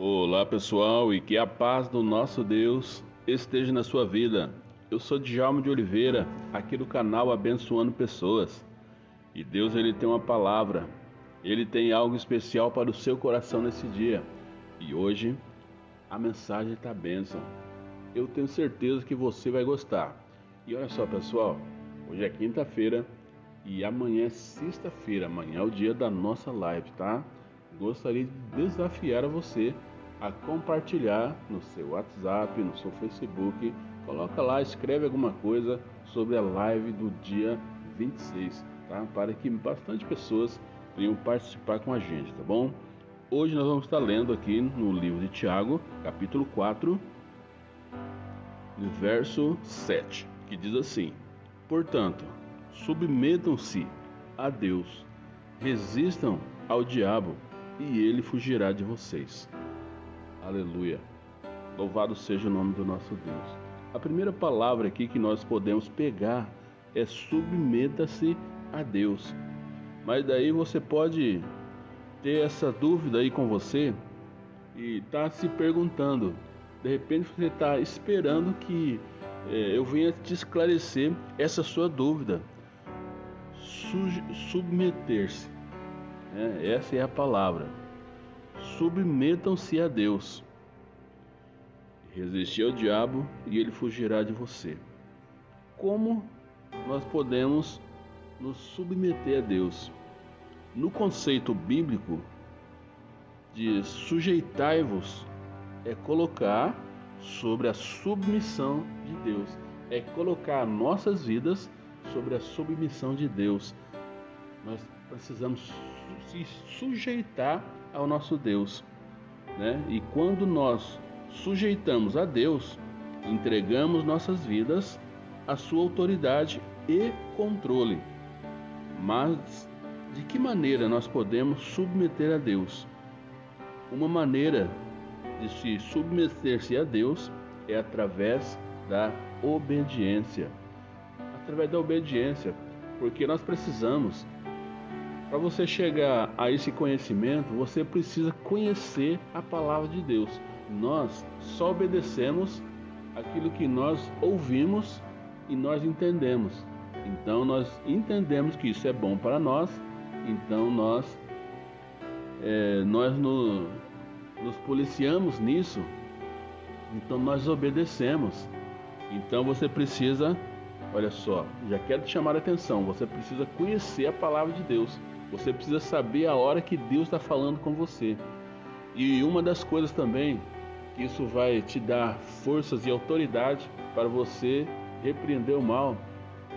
Olá pessoal e que a paz do nosso Deus esteja na sua vida. Eu sou Djalma de Oliveira, aqui do canal Abençoando Pessoas. E Deus ele tem uma palavra, ele tem algo especial para o seu coração nesse dia. E hoje a mensagem está bênção. Eu tenho certeza que você vai gostar. E olha só pessoal, hoje é quinta-feira e amanhã é sexta-feira, amanhã é o dia da nossa live, tá? Gostaria de desafiar a você a compartilhar no seu WhatsApp, no seu Facebook. Coloca lá, escreve alguma coisa sobre a live do dia 26, tá? Para que bastante pessoas venham participar com a gente, tá bom? Hoje nós vamos estar lendo aqui no livro de Tiago, capítulo 4, verso 7, que diz assim: Portanto, submetam-se a Deus, resistam ao diabo e ele fugirá de vocês. Aleluia. Louvado seja o nome do nosso Deus. A primeira palavra aqui que nós podemos pegar é submeta-se a Deus. Mas daí você pode ter essa dúvida aí com você e tá se perguntando. De repente você está esperando que é, eu venha te esclarecer essa sua dúvida. Submeter-se. É, essa é a palavra. Submetam-se a Deus. Resistir ao diabo e ele fugirá de você. Como nós podemos nos submeter a Deus? No conceito bíblico de sujeitai-vos é colocar sobre a submissão de Deus, é colocar nossas vidas sobre a submissão de Deus. Nós precisamos se sujeitar ao nosso Deus, né? E quando nós sujeitamos a Deus, entregamos nossas vidas à sua autoridade e controle. Mas de que maneira nós podemos submeter a Deus? Uma maneira de se submeter-se a Deus é através da obediência. Através da obediência, porque nós precisamos para você chegar a esse conhecimento, você precisa conhecer a palavra de Deus. Nós só obedecemos aquilo que nós ouvimos e nós entendemos. Então nós entendemos que isso é bom para nós, então nós é, nós no, nos policiamos nisso, então nós obedecemos. Então você precisa, olha só, já quero te chamar a atenção, você precisa conhecer a palavra de Deus. Você precisa saber a hora que Deus está falando com você. E uma das coisas também que isso vai te dar forças e autoridade para você repreender o mal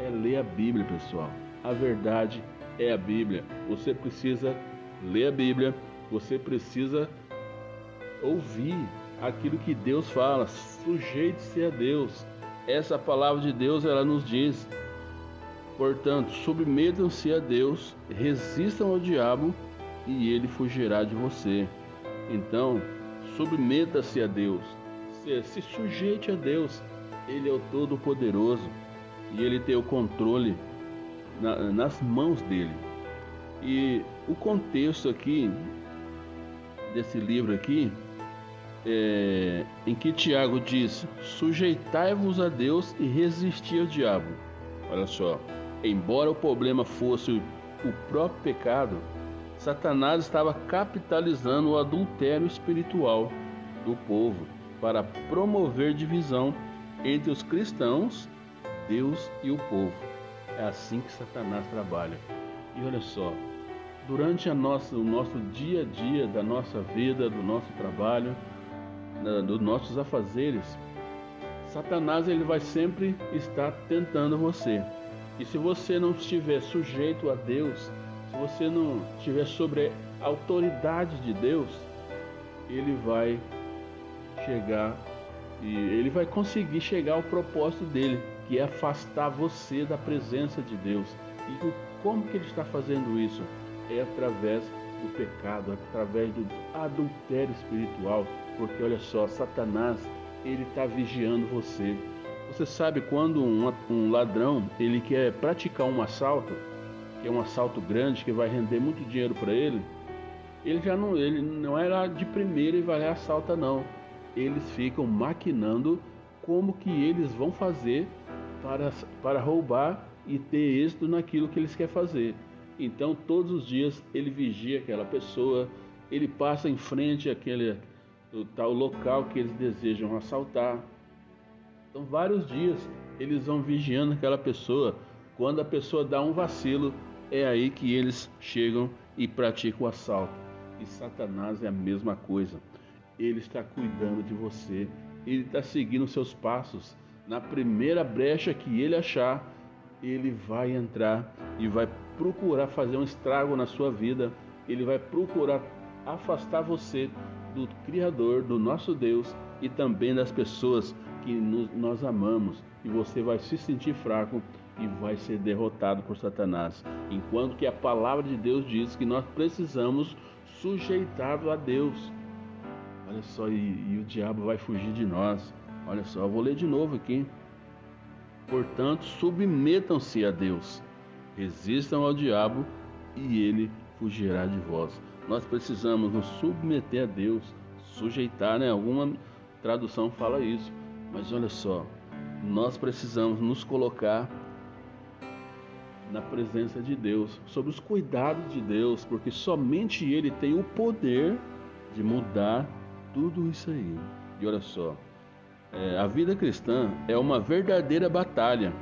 é ler a Bíblia, pessoal. A verdade é a Bíblia. Você precisa ler a Bíblia, você precisa ouvir aquilo que Deus fala. Sujeite-se a Deus. Essa palavra de Deus, ela nos diz Portanto, submetam-se a Deus, resistam ao diabo e ele fugirá de você. Então, submeta-se a Deus, se, sujeite a Deus. Ele é o Todo-Poderoso e ele tem o controle na, nas mãos dele. E o contexto aqui desse livro aqui é, em que Tiago diz: sujeitai-vos a Deus e resisti ao diabo. Olha só, Embora o problema fosse o próprio pecado, Satanás estava capitalizando o adultério espiritual do povo para promover divisão entre os cristãos, Deus e o povo. É assim que Satanás trabalha. E olha só, durante nossa, o nosso dia a dia, da nossa vida, do nosso trabalho, dos nossos afazeres, Satanás ele vai sempre estar tentando você. E se você não estiver sujeito a Deus, se você não estiver sobre a autoridade de Deus, ele vai chegar e ele vai conseguir chegar ao propósito dele, que é afastar você da presença de Deus. E como que ele está fazendo isso? É através do pecado, é através do adultério espiritual, porque olha só, Satanás ele está vigiando você. Você sabe quando um, um ladrão ele quer praticar um assalto, que é um assalto grande que vai render muito dinheiro para ele, ele já não, ele não era de primeira e vai lá assalta não. Eles ficam maquinando como que eles vão fazer para, para roubar e ter êxito naquilo que eles querem fazer. Então, todos os dias ele vigia aquela pessoa, ele passa em frente àquele tal local que eles desejam assaltar. Então, vários dias eles vão vigiando aquela pessoa. Quando a pessoa dá um vacilo, é aí que eles chegam e praticam o assalto. E Satanás é a mesma coisa. Ele está cuidando de você, ele está seguindo seus passos. Na primeira brecha que ele achar, ele vai entrar e vai procurar fazer um estrago na sua vida. Ele vai procurar afastar você do Criador, do nosso Deus e também das pessoas que nos, nós amamos. E você vai se sentir fraco e vai ser derrotado por Satanás. Enquanto que a palavra de Deus diz que nós precisamos sujeitar a Deus. Olha só, e, e o diabo vai fugir de nós. Olha só, eu vou ler de novo aqui. Portanto, submetam-se a Deus, resistam ao diabo e ele fugirá de vós. Nós precisamos nos submeter a Deus, sujeitar, né? Alguma tradução fala isso, mas olha só, nós precisamos nos colocar na presença de Deus, sob os cuidados de Deus, porque somente Ele tem o poder de mudar tudo isso aí. E olha só, é, a vida cristã é uma verdadeira batalha.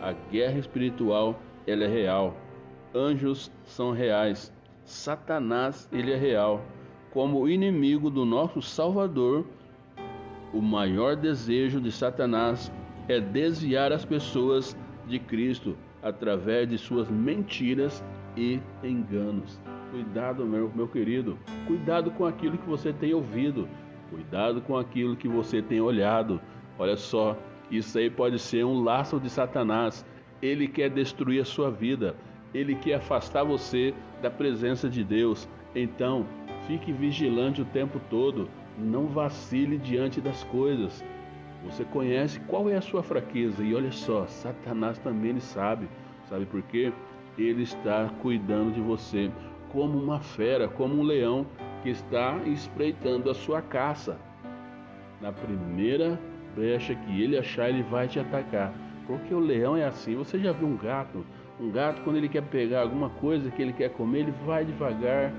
A guerra espiritual ela é real. Anjos são reais. Satanás ele é real. Como inimigo do nosso Salvador, o maior desejo de Satanás é desviar as pessoas de Cristo através de suas mentiras e enganos. Cuidado, meu, meu querido, cuidado com aquilo que você tem ouvido, cuidado com aquilo que você tem olhado. Olha só, isso aí pode ser um laço de Satanás. Ele quer destruir a sua vida, ele quer afastar você da presença de Deus. Então, fique vigilante o tempo todo, não vacile diante das coisas. Você conhece qual é a sua fraqueza e olha só, Satanás também ele sabe. Sabe por quê? Ele está cuidando de você como uma fera, como um leão que está espreitando a sua caça. Na primeira brecha que ele achar, ele vai te atacar. Porque o leão é assim. Você já viu um gato? Um gato, quando ele quer pegar alguma coisa que ele quer comer, ele vai devagar,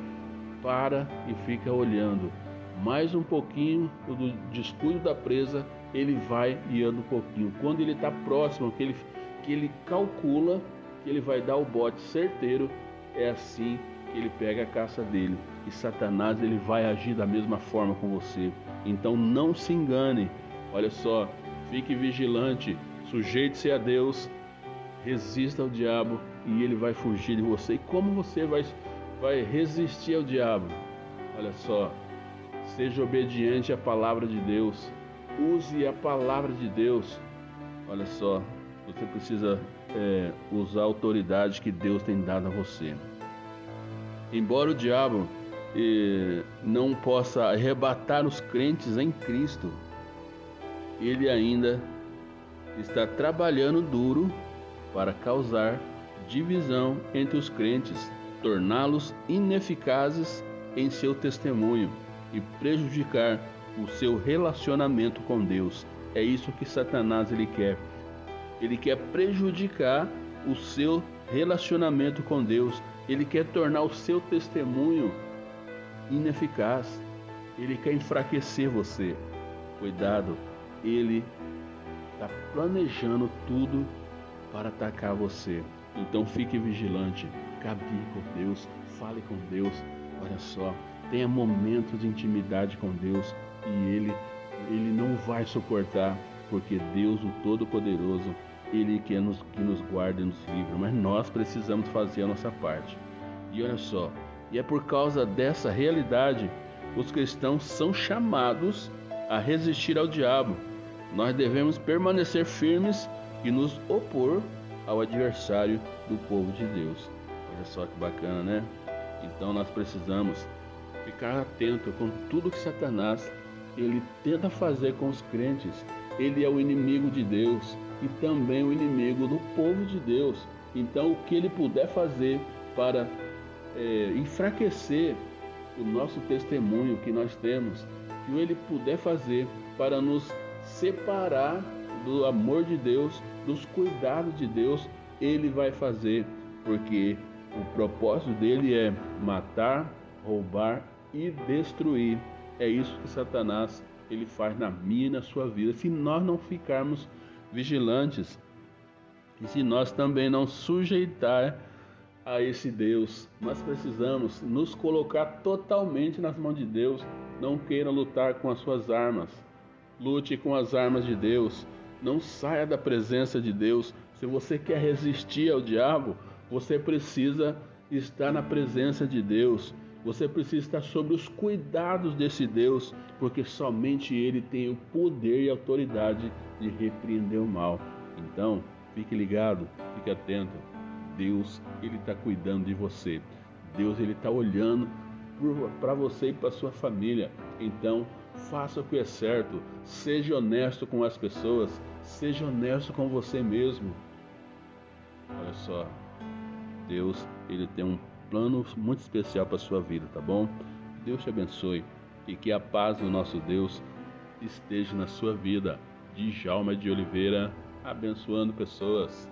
para e fica olhando. Mais um pouquinho do descuido da presa, ele vai e anda um pouquinho. Quando ele está próximo, que ele, que ele calcula que ele vai dar o bote certeiro, é assim que ele pega a caça dele. E Satanás ele vai agir da mesma forma com você. Então não se engane. Olha só, fique vigilante, sujeite-se a Deus, resista ao diabo e ele vai fugir de você. E como você vai, vai resistir ao diabo? Olha só, seja obediente à palavra de Deus. Use a palavra de Deus. Olha só, você precisa é, usar a autoridade que Deus tem dado a você. Embora o diabo eh, não possa arrebatar os crentes em Cristo, ele ainda está trabalhando duro para causar divisão entre os crentes, torná-los ineficazes em seu testemunho e prejudicar o seu relacionamento com Deus. É isso que Satanás ele quer. Ele quer prejudicar o seu relacionamento com Deus. Ele quer tornar o seu testemunho ineficaz. Ele quer enfraquecer você. Cuidado, ele está planejando tudo para atacar você. Então fique vigilante, cabie com Deus, fale com Deus. Olha só, tenha momentos de intimidade com Deus e ele ele não vai suportar, porque Deus, o Todo-Poderoso, ele quer nos, que nos guarde e nos livre, mas nós precisamos fazer a nossa parte. E olha só, e é por causa dessa realidade os cristãos são chamados a resistir ao diabo. Nós devemos permanecer firmes e nos opor ao adversário do povo de Deus. Olha só que bacana, né? Então nós precisamos ficar atento com tudo que Satanás ele tenta fazer com os crentes. Ele é o inimigo de Deus e também o inimigo do povo de Deus. Então, o que ele puder fazer para é, enfraquecer o nosso testemunho que nós temos, que ele puder fazer para nos separar do amor de Deus, dos cuidados de Deus, ele vai fazer, porque o propósito dele é matar, roubar e destruir. É isso que Satanás ele faz na minha e na sua vida. Se nós não ficarmos vigilantes e se nós também não sujeitar a esse Deus, nós precisamos nos colocar totalmente nas mãos de Deus. Não queira lutar com as suas armas. Lute com as armas de Deus. Não saia da presença de Deus. Se você quer resistir ao diabo, você precisa estar na presença de Deus. Você precisa estar sob os cuidados desse Deus, porque somente Ele tem o poder e autoridade de repreender o mal. Então, fique ligado, fique atento. Deus, Ele está cuidando de você. Deus, Ele está olhando para você e para sua família. Então, faça o que é certo. Seja honesto com as pessoas. Seja honesto com você mesmo. Olha só, Deus, Ele tem um plano muito especial para a sua vida, tá bom? Deus te abençoe e que a paz do nosso Deus esteja na sua vida. Djalma de Oliveira, abençoando pessoas.